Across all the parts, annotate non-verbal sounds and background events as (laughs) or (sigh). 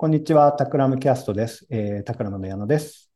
こんにちは、タクラムキャストです。えー、タクラムの矢野です。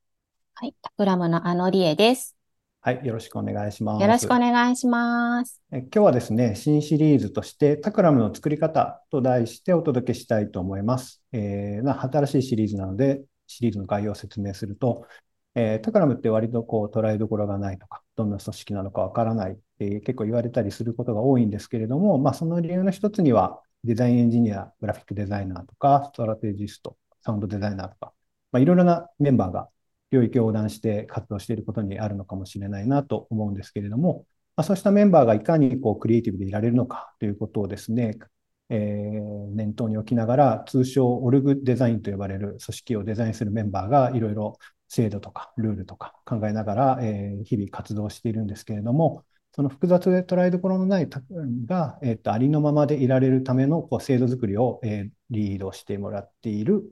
はい。タクラムのあのりえです。はい、よろしくお願いします。よろしくお願いします。え今日はですね、新シリーズとしてタクラムの作り方と題してお届けしたいと思います。えーな新しいシリーズなので、シリーズの概要を説明すると、えータクラムって割とこう捉えどころがないとか、どんな組織なのかわからないって結構言われたりすることが多いんですけれども、まあ、その理由の一つには、デザインエンジニア、グラフィックデザイナーとか、ストラテジスト、サウンドデザイナーとか、まあ、いろいろなメンバーが領域を横断して活動していることにあるのかもしれないなと思うんですけれども、まあ、そうしたメンバーがいかにこうクリエイティブでいられるのかということをですね、えー念頭に置きながら、通称オルグデザインと呼ばれる組織をデザインするメンバーがいろいろ制度とかルールとか考えながら、えー日々活動しているんですけれども、その複雑で捉えどころのないたが、えーと、ありのままでいられるためのこう制度作りを、えーリードしてもらっている、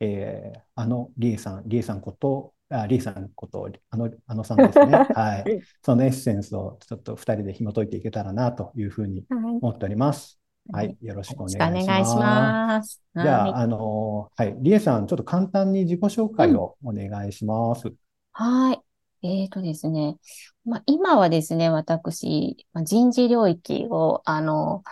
えーあのリエさん、リエさんこと、あリエさんこと、あの、あのさんですね。(laughs) はい。そのエッセンスをちょっと二人で紐解いていけたらなというふうにはい。思っております。はい。よろしくおよろしく願いしお願いします。じゃはいあ、あの、はい。リエさん、ちょっと簡単に自己紹介をお願いします。はい。えーとですね。まあ、今はですね、私、まあ人事領域を、あの、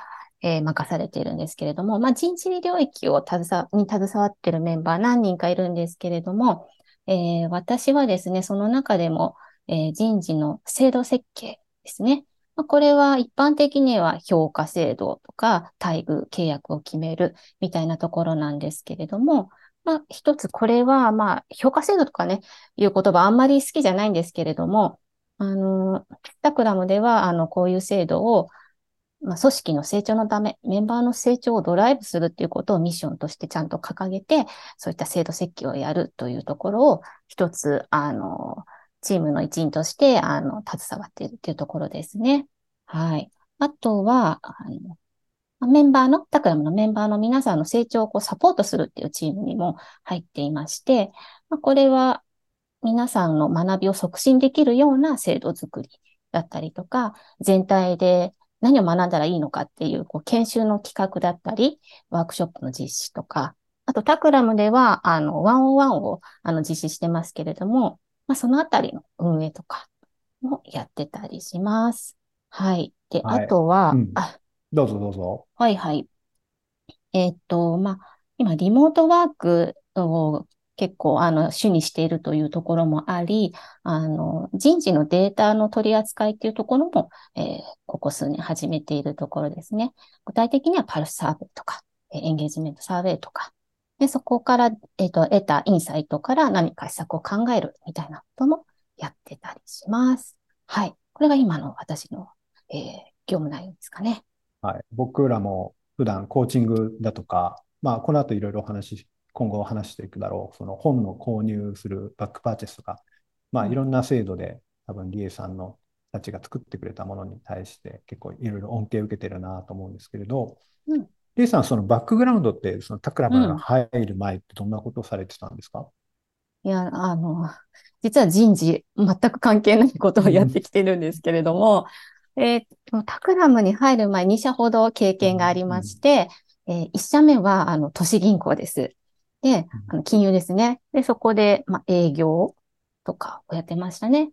えー任されているんですけれども、まあ、人事領域を携わに携わっているメンバー何人かいるんですけれども、えー私はですね、その中でも、えー人事の制度設計ですね。まあ、これは一般的には評価制度とか待遇、契約を決めるみたいなところなんですけれども、まあ、一つこれは、まあ、評価制度とかね、いう言葉あんまり好きじゃないんですけれども、あの、ピタクラムでは、あの、こういう制度を、まあ、組織の成長のため、メンバーの成長をドライブするっていうことをミッションとしてちゃんと掲げて、そういった制度設計をやるというところを、一つ、あの、チームの一員として、あの、携わっているっていうところですね。はい。あとは、あの、メンバーの、タクラムのメンバーの皆さんの成長をこうサポートするっていうチームにも入っていまして、まあ、これは皆さんの学びを促進できるような制度づくりだったりとか、全体で何を学んだらいいのかっていう、こう研修の企画だったり、ワークショップの実施とか、あとタクラムでは、あの、ワンオンワンをあの実施してますけれども、まあ、そのあたりの運営とかもやってたりします。はい。で、はいあとは、うんあ、どうぞどうぞ。はいはい。えーっと、まあ、今、リモートワークを結構、あの、主にしているというところもあり、あの、人事のデータの取り扱いっていうところも、えーここ数年始めているところですね。具体的にはパルスサーベイとか、えーエンゲージメントサーベイとか、で、そこから、えーっと、得たインサイトから何か施策を考えるみたいなこともやってたりします。はい。これが今の私の、えー業務内容ですかね。はい。僕らも普段コーチングだとか、まあ、この後いろいろお話し、今後話していくだろう、その本の購入するバックパーチェスとか、まあ、いろんな制度で多分リエさんのたちが作ってくれたものに対して結構いろいろ恩恵を受けてるなと思うんですけれど、うん。リエさん、そのバックグラウンドって、そのタクラムが入る前ってどんなことをされてたんですか？いや、あの、実は人事、全く関係ないことをやってきてるんですけれども、えーっと、タクラムに入る前、2社ほど経験がありまして、え1社目は、あの、都市銀行です。で、あの金融ですね。で、そこで、まあ、営業とかをやってましたね。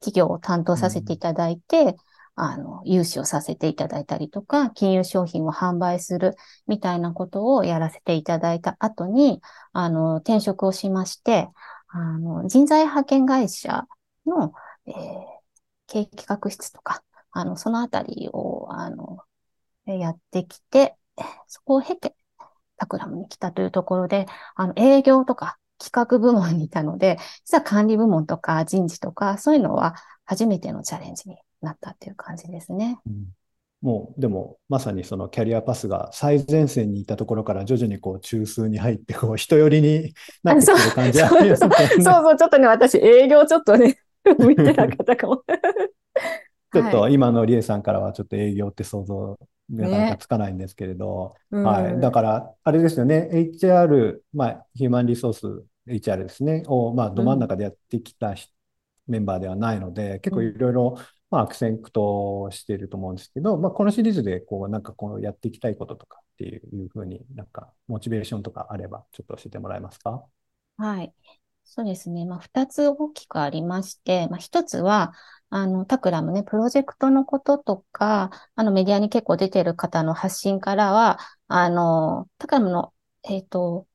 企業を担当させていただいて、あの、融資をさせていただいたりとか、金融商品を販売するみたいなことをやらせていただいた後に、あの、転職をしまして、あの、人材派遣会社の、えー経営企画室とか、あの、そのあたりを、あの、えやってきて、そこを経て、タクラムに来たというところで、あの、営業とか企画部門にいたので、実は管理部門とか人事とか、そういうのは初めてのチャレンジになったっていう感じですね。うんもう、でも、まさにそのキャリアパスが最前線にいたところから徐々にこう中枢に入って、こう人寄りになってきてる感じありますもんね。そうそう、ちょっとね、私、営業ちょっとね、(laughs) 向いてなかったかも。ちょっとはい今のリエさんからはちょっと営業って想像なかなかつかないんですけれど、はい。だから、あれですよね、HR、まあ、ヒューマンリソース HR ですね、を、まあ、ど真ん中でやってきたひメンバーではないので、結構いろいろまあ、悪戦苦闘していると思うんですけど、まあ、このシリーズで、こう、なんか、このやっていきたいこととかっていうふうになんか、モチベーションとかあれば、ちょっと教えてもらえますか？はい。そうですね。まあ、二つ大きくありまして、まあ、一つは、あの、タクラムね、プロジェクトのこととか、あの、メディアに結構出てる方の発信からは、あの、タクラムの、えっ、ー、と、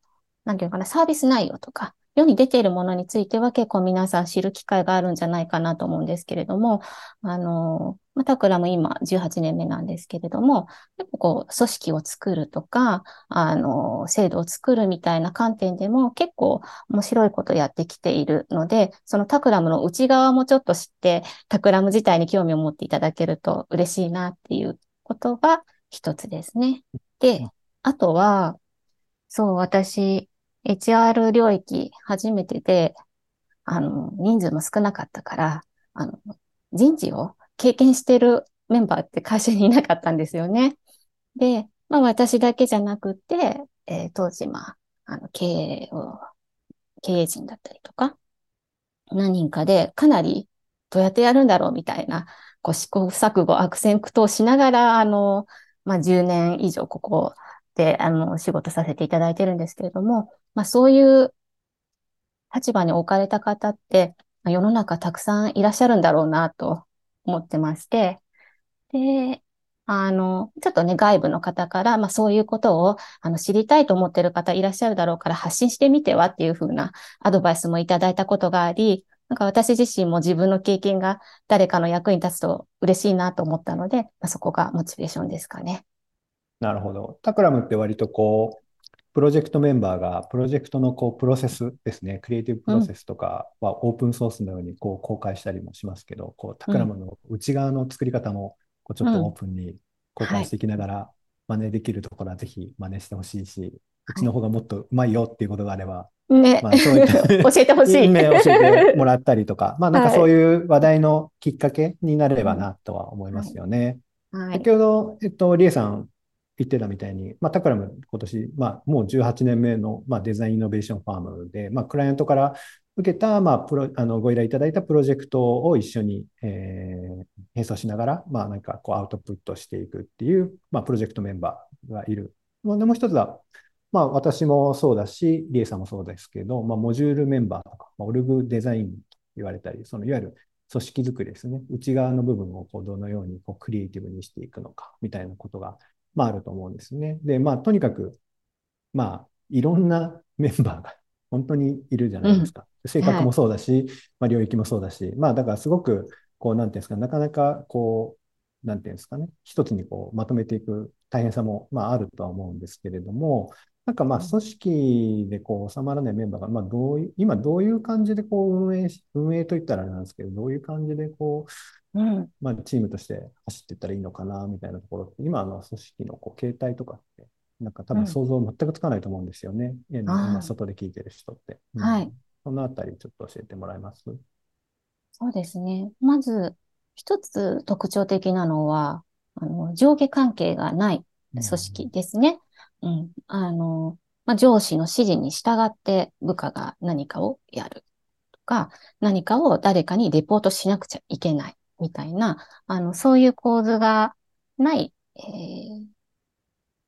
なんていうのかな、サービス内容とか、世に出ているものについては結構皆さん知る機会があるんじゃないかなと思うんですけれども、あの、まあ、タクラム今18年目なんですけれども、結構こう、組織を作るとか、あの、制度を作るみたいな観点でも結構面白いことやってきているので、そのタクラムの内側もちょっと知って、タクラム自体に興味を持っていただけると嬉しいなっていうことが一つですね。で、あとは、そう、私、HR 領域初めてで、あの、人数も少なかったから、あの、人事を経験してるメンバーって会社にいなかったんですよね。で、まあ私だけじゃなくて、えー、当時、まあ、あの、経営を、経営陣だったりとか、何人かでかなりどうやってやるんだろうみたいな、こう試行錯誤、悪戦苦闘しながら、あの、まあ10年以上ここで、あの、仕事させていただいてるんですけれども、まあそういう立場に置かれた方って、世の中たくさんいらっしゃるんだろうなと思ってまして、で、あの、ちょっとね、外部の方から、まあそういうことをあの知りたいと思ってる方いらっしゃるだろうから発信してみてはっていうふうなアドバイスもいただいたことがあり、なんか私自身も自分の経験が誰かの役に立つと嬉しいなと思ったので、まあ、そこがモチベーションですかね。なるほど。タクラムって割とこう、プロジェクトメンバーがプロジェクトのこうプロセスですね、クリエイティブプロセスとかはオープンソースのようにこう公開したりもしますけど、こうタクラムの内側の作り方もこうちょっとオープンに公開していきながら真似できるところはぜひ真似してほしいし、うちの方がもっとうまいよっていうことがあれば、ね、まあ、そういった (laughs) 教えてほしい。ね、教えてもらったりとか、まあなんかそういう話題のきっかけになればなとは思いますよね。はい、先ほど、えっと、リエさん言ってたみたいに、まあ、タクラム今年、まあ、もう18年目の、まあ、デザインイノベーションファームで、まあ、クライアントから受けた、まあ、プロあのご依頼いただいたプロジェクトを一緒に、えー、並走しながら、まあ、なんかこうアウトプットしていくっていう、まあ、プロジェクトメンバーがいる。もう一つは、まあ、私もそうだし、リエさんもそうですけど、まあ、モジュールメンバーとか、まあ、オルグデザインと言われたり、そのいわゆる組織づくりですね。内側の部分をこうどのようにこうクリエイティブにしていくのか、みたいなことが、まあ、あると思うんですね。で、まあ、とにかく、まあ、いろんなメンバーが本当にいるじゃないですか。うん、性格もそうだし、はい、まあ、領域もそうだし、まあ、だからすごく、こう、なんていうんですか、なかなか、こう、なんていうんですかね、一つにこう、まとめていく大変さも、まあ、あるとは思うんですけれども、なんかまあ、組織でこう収まらないメンバーが、まあ、どういう、今どういう感じでこう運営し、運営といったらあれなんですけど、どういう感じでこう、うん、まあ、チームとして走っていったらいいのかな、みたいなところって、今の組織のこう形態とかって、なんか多分想像全くつかないと思うんですよね。うん、今、外で聞いてる人って。うん、はい。そのあたりちょっと教えてもらえます？そうですね。まず、一つ特徴的なのは、あの、上下関係がない組織ですね。うん。あの、まあ、上司の指示に従って部下が何かをやるとか、何かを誰かにレポートしなくちゃいけないみたいな、あの、そういう構図がない、えー、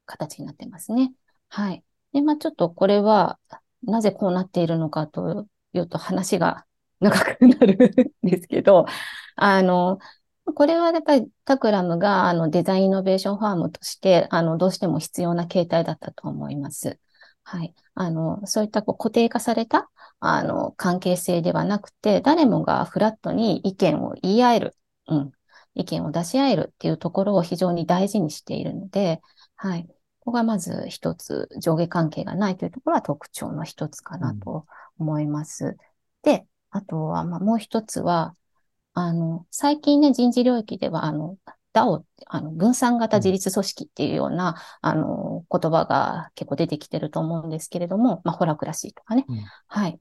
形になってますね。はい。で、まあ、ちょっとこれは、なぜこうなっているのかというと話が長くなるんですけど、あの、これはやっぱりタクラムがあのデザインイノベーションファームとしてあのどうしても必要な形態だったと思います。はい。あの、そういったこう固定化されたあの関係性ではなくて、誰もがフラットに意見を言い合えるうん、意見を出し合えるっていうところを非常に大事にしているので、はい。ここがまず一つ上下関係がないというところは特徴の一つかなと思います。うん、で、あとは、まあ、もう一つは、あの、最近ね、人事領域では、あの、DAO、あの分散型自立組織っていうような、うん、あの、言葉が結構出てきてると思うんですけれども、まあ、ホラクラシーとかね。うん、はい。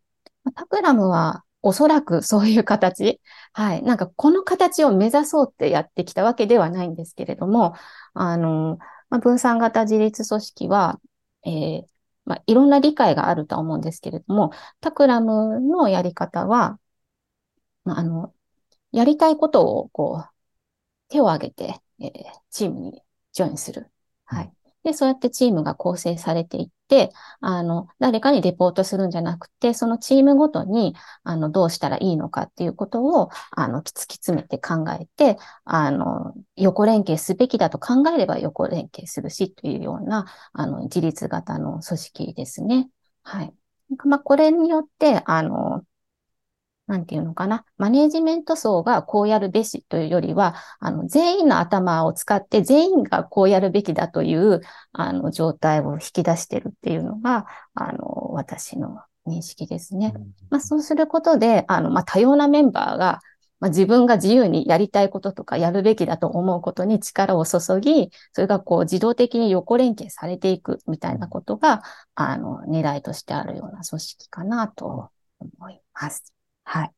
タクラムは、おそらく (laughs) そういう形。はい。なんかこの形を目指そうってやってきたわけではないんですけれども、あの、まあ、分散型自立組織は、えー、まあ、いろんな理解があると思うんですけれども、タクラムのやり方は、まあ、あの、やりたいことをこう手を挙げて、えー、チームにジョインする。はい。で、そうやってチームが構成されていって、あの、誰かにレポートするんじゃなくて、そのチームごとに、あの、どうしたらいいのかっていうことを、あの、突き詰めて考えて、あの、横連携すべきだと考えれば横連携するし、というような、あの、自立型の組織ですね。はい。まあ、これによって、あの、なんていうのかな、マネージメント層がこうやるべしというよりは、あの、全員の頭を使って全員がこうやるべきだという、あの、状態を引き出してるっていうのが、あの、私の認識ですね。まあ、そうすることで、あの、まあ、多様なメンバーが、まあ、自分が自由にやりたいこととかやるべきだと思うことに力を注ぎ、それがこう自動的に横連携されていくみたいなことが、あの、狙いとしてあるような組織かなと思います。はい。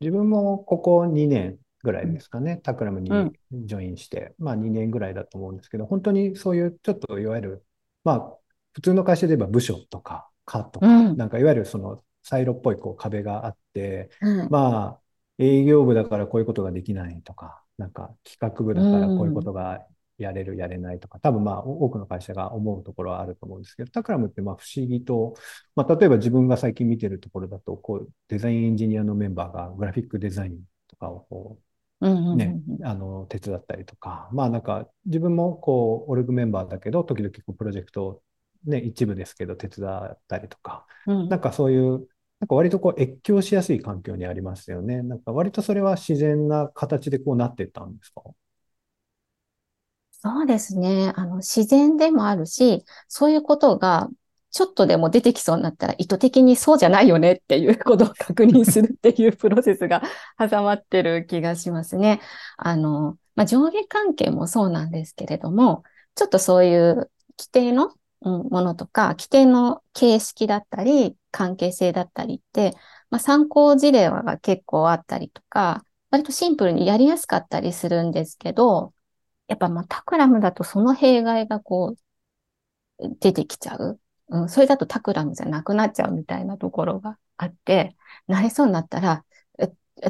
自分もここ2年ぐらいですかね、タクラムにジョインして、うん、まあ2年ぐらいだと思うんですけど、本当にそういうちょっといわゆる、まあ普通の会社で言えば部署とか課とか、うん、なんかいわゆるそのサイロっぽいこう壁があって、うん、まあ営業部だからこういうことができないとか、なんか企画部だからこういうことがやれる、やれないとか、多分まあ多くの会社が思うところはあると思うんですけど、タクラムってまあ不思議と、まあ例えば自分が最近見てるところだと、こうデザインエンジニアのメンバーがグラフィックデザインとかをこう、ね、あの、手伝ったりとか、まあなんか自分もこう、オルグメンバーだけど、時々こうプロジェクトね、一部ですけど手伝ったりとか、うん、なんかそういう、なんか割とこう越境しやすい環境にありますよね。なんか割とそれは自然な形でこうなってったんですか？そうですね。あの、自然でもあるし、そういうことがちょっとでも出てきそうになったら意図的にそうじゃないよねっていうことを確認するっていうプロセスが挟まってる気がしますね。あの、まあ、上下関係もそうなんですけれども、ちょっとそういう規定の、ものとか、規定の形式だったり、関係性だったりって、まあ、参考事例が結構あったりとか、割とシンプルにやりやすかったりするんですけど、やっぱまあタクラムだとその弊害がこう出てきちゃう。うん、それだとタクラムじゃなくなっちゃうみたいなところがあって、なれそうになったら、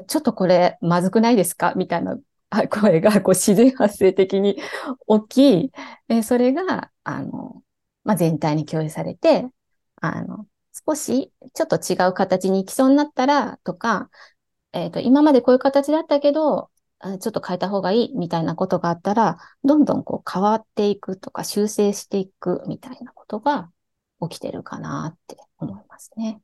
ちょっとこれまずくないですか？みたいな (laughs) 声がこう自然発生的に (laughs) 起き、えそれが、あの、まあ、全体に共有されて、あの、少しちょっと違う形に行きそうになったらとか、えっ、ー、と、今までこういう形だったけど、ちょっと変えた方がいいみたいなことがあったら、どんどんこう変わっていくとか修正していくみたいなことが起きてるかなって思いますね。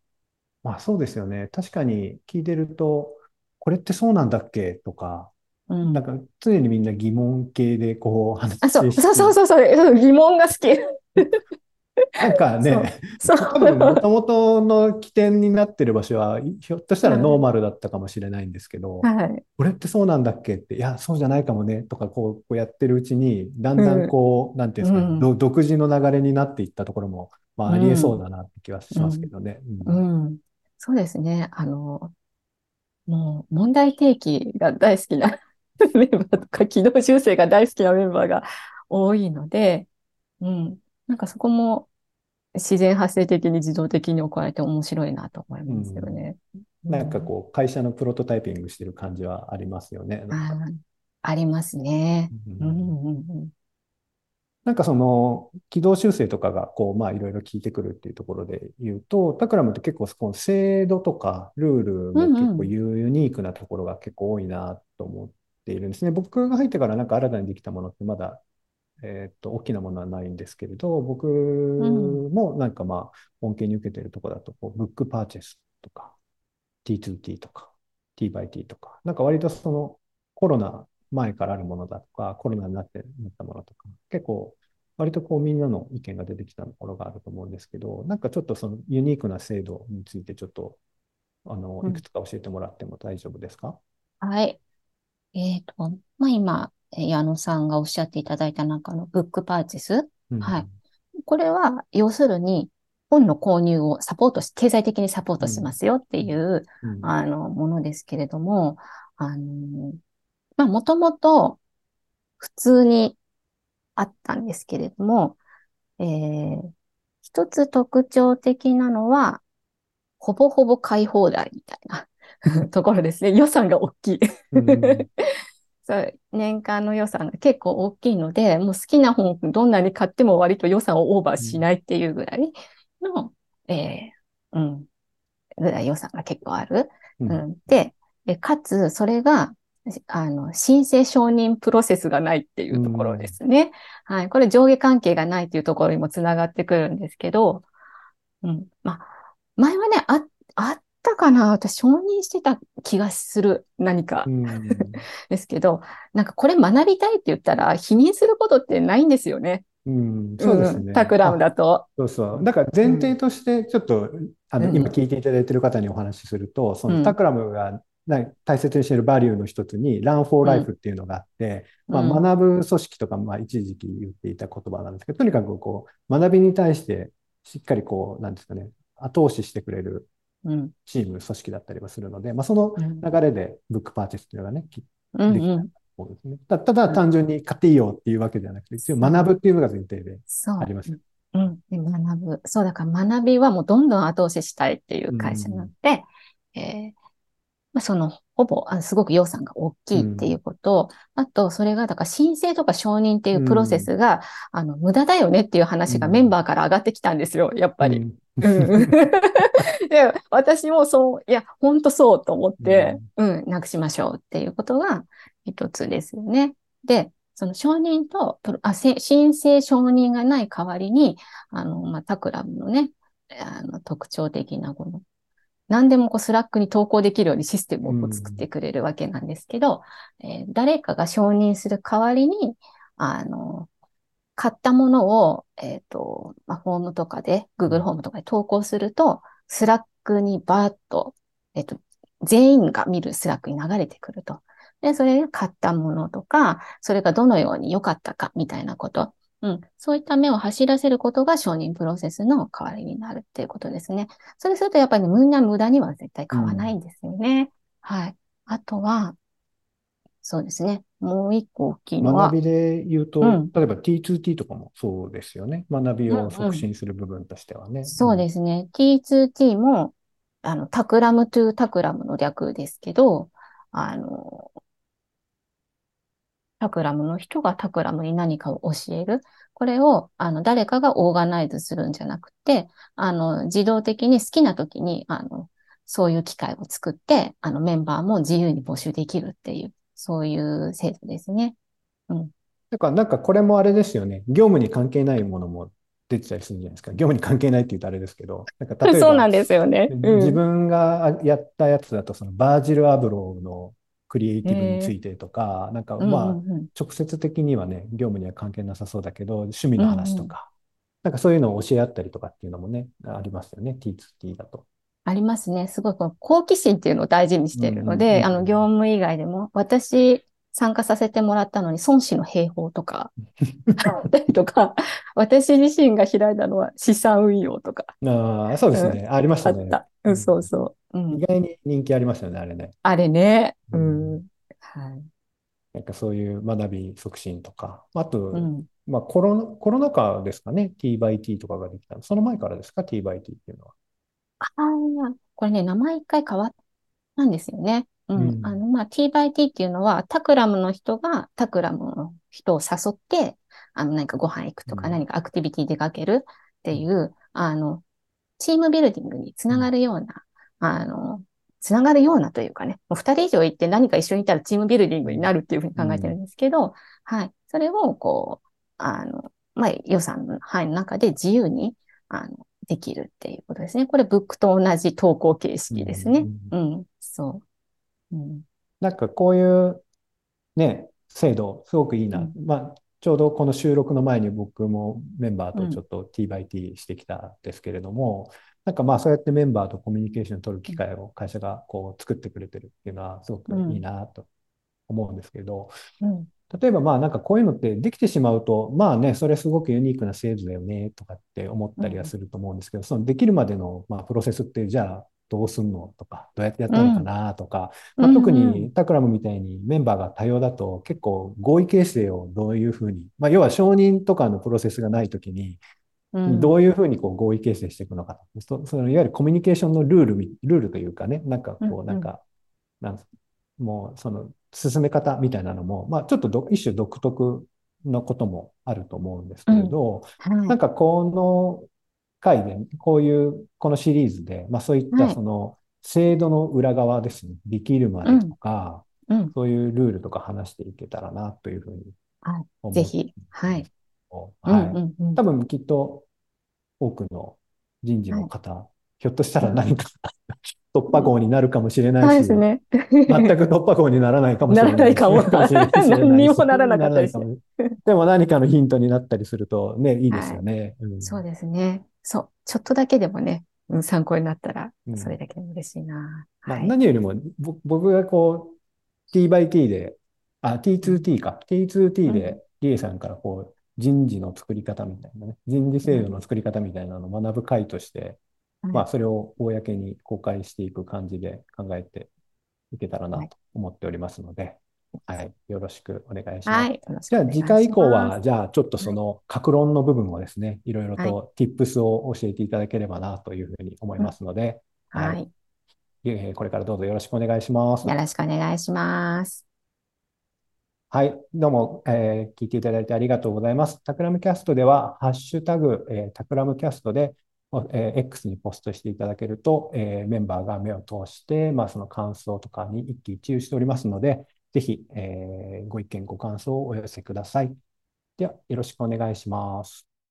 まあそうですよね。確かに聞いてると、これってそうなんだっけとか、うん、なんか常にみんな疑問系でこう話してあ、そうそうそうそう、疑問が好き。(laughs) (laughs) なんかね、多分もともとの起点になってる場所は、ひょっとしたらノーマルだったかもしれないんですけど、はい、これってそうなんだっけ？って、いや、そうじゃないかもね、とかこうこうやってるうちに、だんだんこう、うん、なんていうんですか、うん、独自の流れになっていったところも、まあ、ありえそうだなって気はしますけどね。うん、うん、そうですね。あの、もう問題提起が大好きな (laughs) メンバーとか、軌道修正が大好きなメンバーが多いので、うん。なんかそこも自然発生的に自動的に行われて面白いなと思いますよね。うん、なんかこう、会社のプロトタイピングしてる感じはありますよね。あありますね。なんかその軌道修正とかがこう、まあいろいろ聞いてくるっていうところで言うと、タクラムって結構この制度とかルールも結構ユニークなところが結構多いなと思っているんですね。僕が入ってからなんか新たにできたものってまだえっと、大きなものはないんですけれど、僕もなんかまあ、恩恵に受けてるところだと、こう、ブックパーチェスとか、T2T とか、T by T とか、なんか割とそのコロナ前からあるものだとか、コロナになってなったものとか、結構、割とこうみんなの意見が出てきたところがあると思うんですけど、なんかちょっとそのユニークな制度についてちょっと、あの、いくつか教えてもらっても大丈夫ですか、うん、はい。えっ、ー、と、まあ今、矢野さんがおっしゃっていただいた中のブックパーチェス？うん、はい。これは、要するに、本の購入をサポートし、経済的にサポートしますよっていう、うん、あの、ものですけれども、あの、まあ、もともと普通にあったんですけれども、えー、一つ特徴的なのは、ほぼほぼ買い放題みたいな (laughs) ところですね。予算が大きいそう年間の予算が結構大きいので、もう好きな本どんなに買っても割と予算をオーバーしないっていうぐらいの、えーうん、ぐらい予算が結構ある。ううんん、で、えかつ、それが、あの、申請承認プロセスがないっていうところですね。はい。これ上下関係がないっていうところにもつながってくるんですけど、うん。まあ、前はね、あ、あったかな？私承認してた気がする。何かう。ん (laughs) ですけど、なんかこれ学びたいって言ったら否認することってないんですよね。うん、そうですね。んタクラムだと。そうそう。だから前提として、ちょっと、あの、うん今聞いていただいている方にお話しすると、そうんのタクラムがな大切にしているバリューの一つに、Learn for Life っていうのがあって、まあ、うん学ぶ組織とか、まあ、一時期言っていた言葉なんですけど、とにかくこう、学びに対して、しっかりこう、なんですかね、後押ししてくれるうん。チーム、組織だったりはするので、まあ、そのうん。流れでブックパーチェスっていうのがね、きうんできたうん。そうですね。たただ単純に買っていいよっていうわけではなくて、一応学ぶっていうのが前提でそう。ありますよ。うん。で学ぶ。そう、だから学びはもうどんどん後押ししたいっていう会社なので、えーまあ、その、ほぼ、あすごく予算が大きいっていうこと、あと、それが、だから申請とか承認っていうプロセスが、あの、無駄だよねっていう話がうんメンバーから上がってきたんですよ、やっぱり。うんうんで、私もそう、いや、本当そうと思って、うん、なくしましょうっていうことが一つですよね。で、その承認と、あ申請承認がない代わりに、あの、まあ、タクラムのね、あの、特徴的なこの、何でもこうスラックに投稿できるようにシステムを作ってくれるわけなんですけど、えー誰かが承認する代わりに、あの、買ったものを、えっ、と、まあ、フォームとかで、Google フォームとかで投稿すると、スラックにバーッと、えっ、と、全員が見るスラックに流れてくると。で、それで買ったものとか、それがどのように良かったかみたいなこと。うん。そういった目を走らせることが承認プロセスの代わりになるっていうことですね。それするとやっぱりみんな無駄には絶対買わないんですよね。はい。あとは、そうですね。もう一個大きいのは学、びで言うと、うん例えば T2T とかもそうですよね。学びをうんうん促進する部分としてはね。そうですね。T2T も、あの、タクラム to タクラムの略ですけど、あの、タクラムの人がタクラムに何かを教える。これを、あの、誰かがオーガナイズするんじゃなくて、あの、自動的に好きな時に、あの、そういう機会を作って、あの、メンバーも自由に募集できるっていう、そういう制度ですね。だからなんかこれもあれですよね。業務に関係ないものも出てたりするんじゃないですか。業務に関係ないって言うとあれですけど、なんか例えそうなばんですよね。うん自分がやったやつだと、そのバージル・アブローのクリエイティブについてとか、なんかうんまあ、うんうん直接的にはね、業務には関係なさそうだけど、趣味の話とか、なんかそういうのを教え合ったりとかっていうのもね、ありますよね、T2T だと。ありますね。すごいこの好奇心っていうのを大事にしているので、うんうんうんうんあの、業務以外でも、私、参加させてもらったのに、孫子の兵法とか、(laughs) とか、私自身が開いたのは資産運用とか、ああ、そうですね。ありましたね。あった。うん、そうそう。うん意。外に人気ありましたよね、あれね。あれね。ううんん。はい。なんかそういう学び促進とか。あと、うん。まあコロナ、コロナ禍ですかね、T by T とかができたの。その前からですか、T by T っていうのは。ああ、これね、名前一回変わったんですよね。うん。うんあの、まあ、T by T っていうのは、タクラムの人がタクラムの人を誘って、あの、何かご飯行くとか、うん何かアクティビティ出かけるっていう、あの、チームビルディングにつながるような、あの、つながるようなというかね、もう二人以上行って何か一緒にいたらチームビルディングになるっていうふうに考えてるんですけど、はい。それを、こう、あの、まあ、予算の範囲の中で自由に、あの、できるっていうことですね。これ、ブックと同じ投稿形式ですね。うんうん、そう。うん、なんかこういうね、制度、すごくいいな。うんまあ、ちょうどこの収録の前に僕もメンバーとちょっと T by T してきたんですけれども、なんかまあそうやってメンバーとコミュニケーション取る機会を会社がこう作ってくれてるっていうのはすごくいいなと思うんですけど、うん、例えばまあなんかこういうのってできてしまうと、まあね、それすごくユニークな制度だよねとかって思ったりはすると思うんですけど、そのできるまでのまあプロセスってじゃあどうすんのとか、どうやってやったのかなとか、まあ、特にタクラムみたいにメンバーが多様だと結構合意形成をどういうふうに、まあ要は承認とかのプロセスがないときに、うん、どういうふうにこう合意形成していくのかと。そそのいわゆるコミュニケーションのルールみ、ルールというかね、なんかうんうこう、ん。なんか、なんもうその進め方みたいなのも、まあ、ちょっとど一種独特のこともあると思うんですけれど、はい。なんかこの回で、こういう、このシリーズで、まあそういったはいその制度の裏側ですね、できるまでとか、うん。そういうルールとか話していけたらなというふうにはい。思ぜひ。はい。うんはい。うんうん。多分きっと多くの人事の方、ひょっとしたら何か突破口になるかもしれないし、ですね。全く突破口にならないかもしれない。ならないかも (laughs) 何にもならなかったりしてならないかもでも何かのヒントになったりするとね、いいですよね。うんそうですね。そう。ちょっとだけでもね、うん参考になったらう、んそれだけでも嬉しいな。何よりも、ぼ僕がこう、T by T で、あ、T2T か。T2T うで、リエさんからこう、人事の作り方みたいなね、人事制度の作り方みたいなのを学ぶ会として、はいまあ、それを公に公開していく感じで考えていけたらなと思っておりますので、はい、よろしくお願いします。はい。じゃあ次回以降は。じゃあちょっとその格論の部分をですね、いろいろはいと tips を教えていただければなというふうに思いますので、はい。えーこれからどうぞよろしくお願いします。よろしくお願いします。はい、どうも、えー聞いていただいてありがとうございます。タクラムキャストでは、ハッシュタグ、えータクラムキャストで、おえ X にポストしていただけると、えーメンバーが目を通して、まあ、その感想とかに一喜一憂しておりますので、ぜひ、えーご意見、ご感想をお寄せください。では、よろしくお願いします。